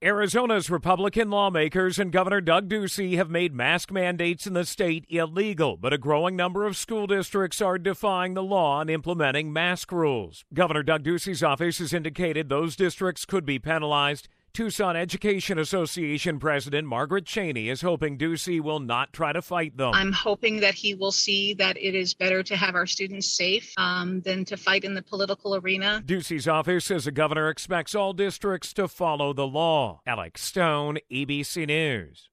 Arizona's Republican lawmakers and Governor Doug Ducey have made mask mandates in the state illegal, but a growing number of school districts are defying the law and implementing mask rules. Governor Doug Ducey's office has indicated those districts could be penalized. Tucson Education Association President Margaret Chaney is hoping Ducey will not try to fight them. I'm hoping that he will see that it is better to have our students safe um, than to fight in the political arena. Ducey's office says the governor expects all districts to follow the law. Alex Stone, ABC News.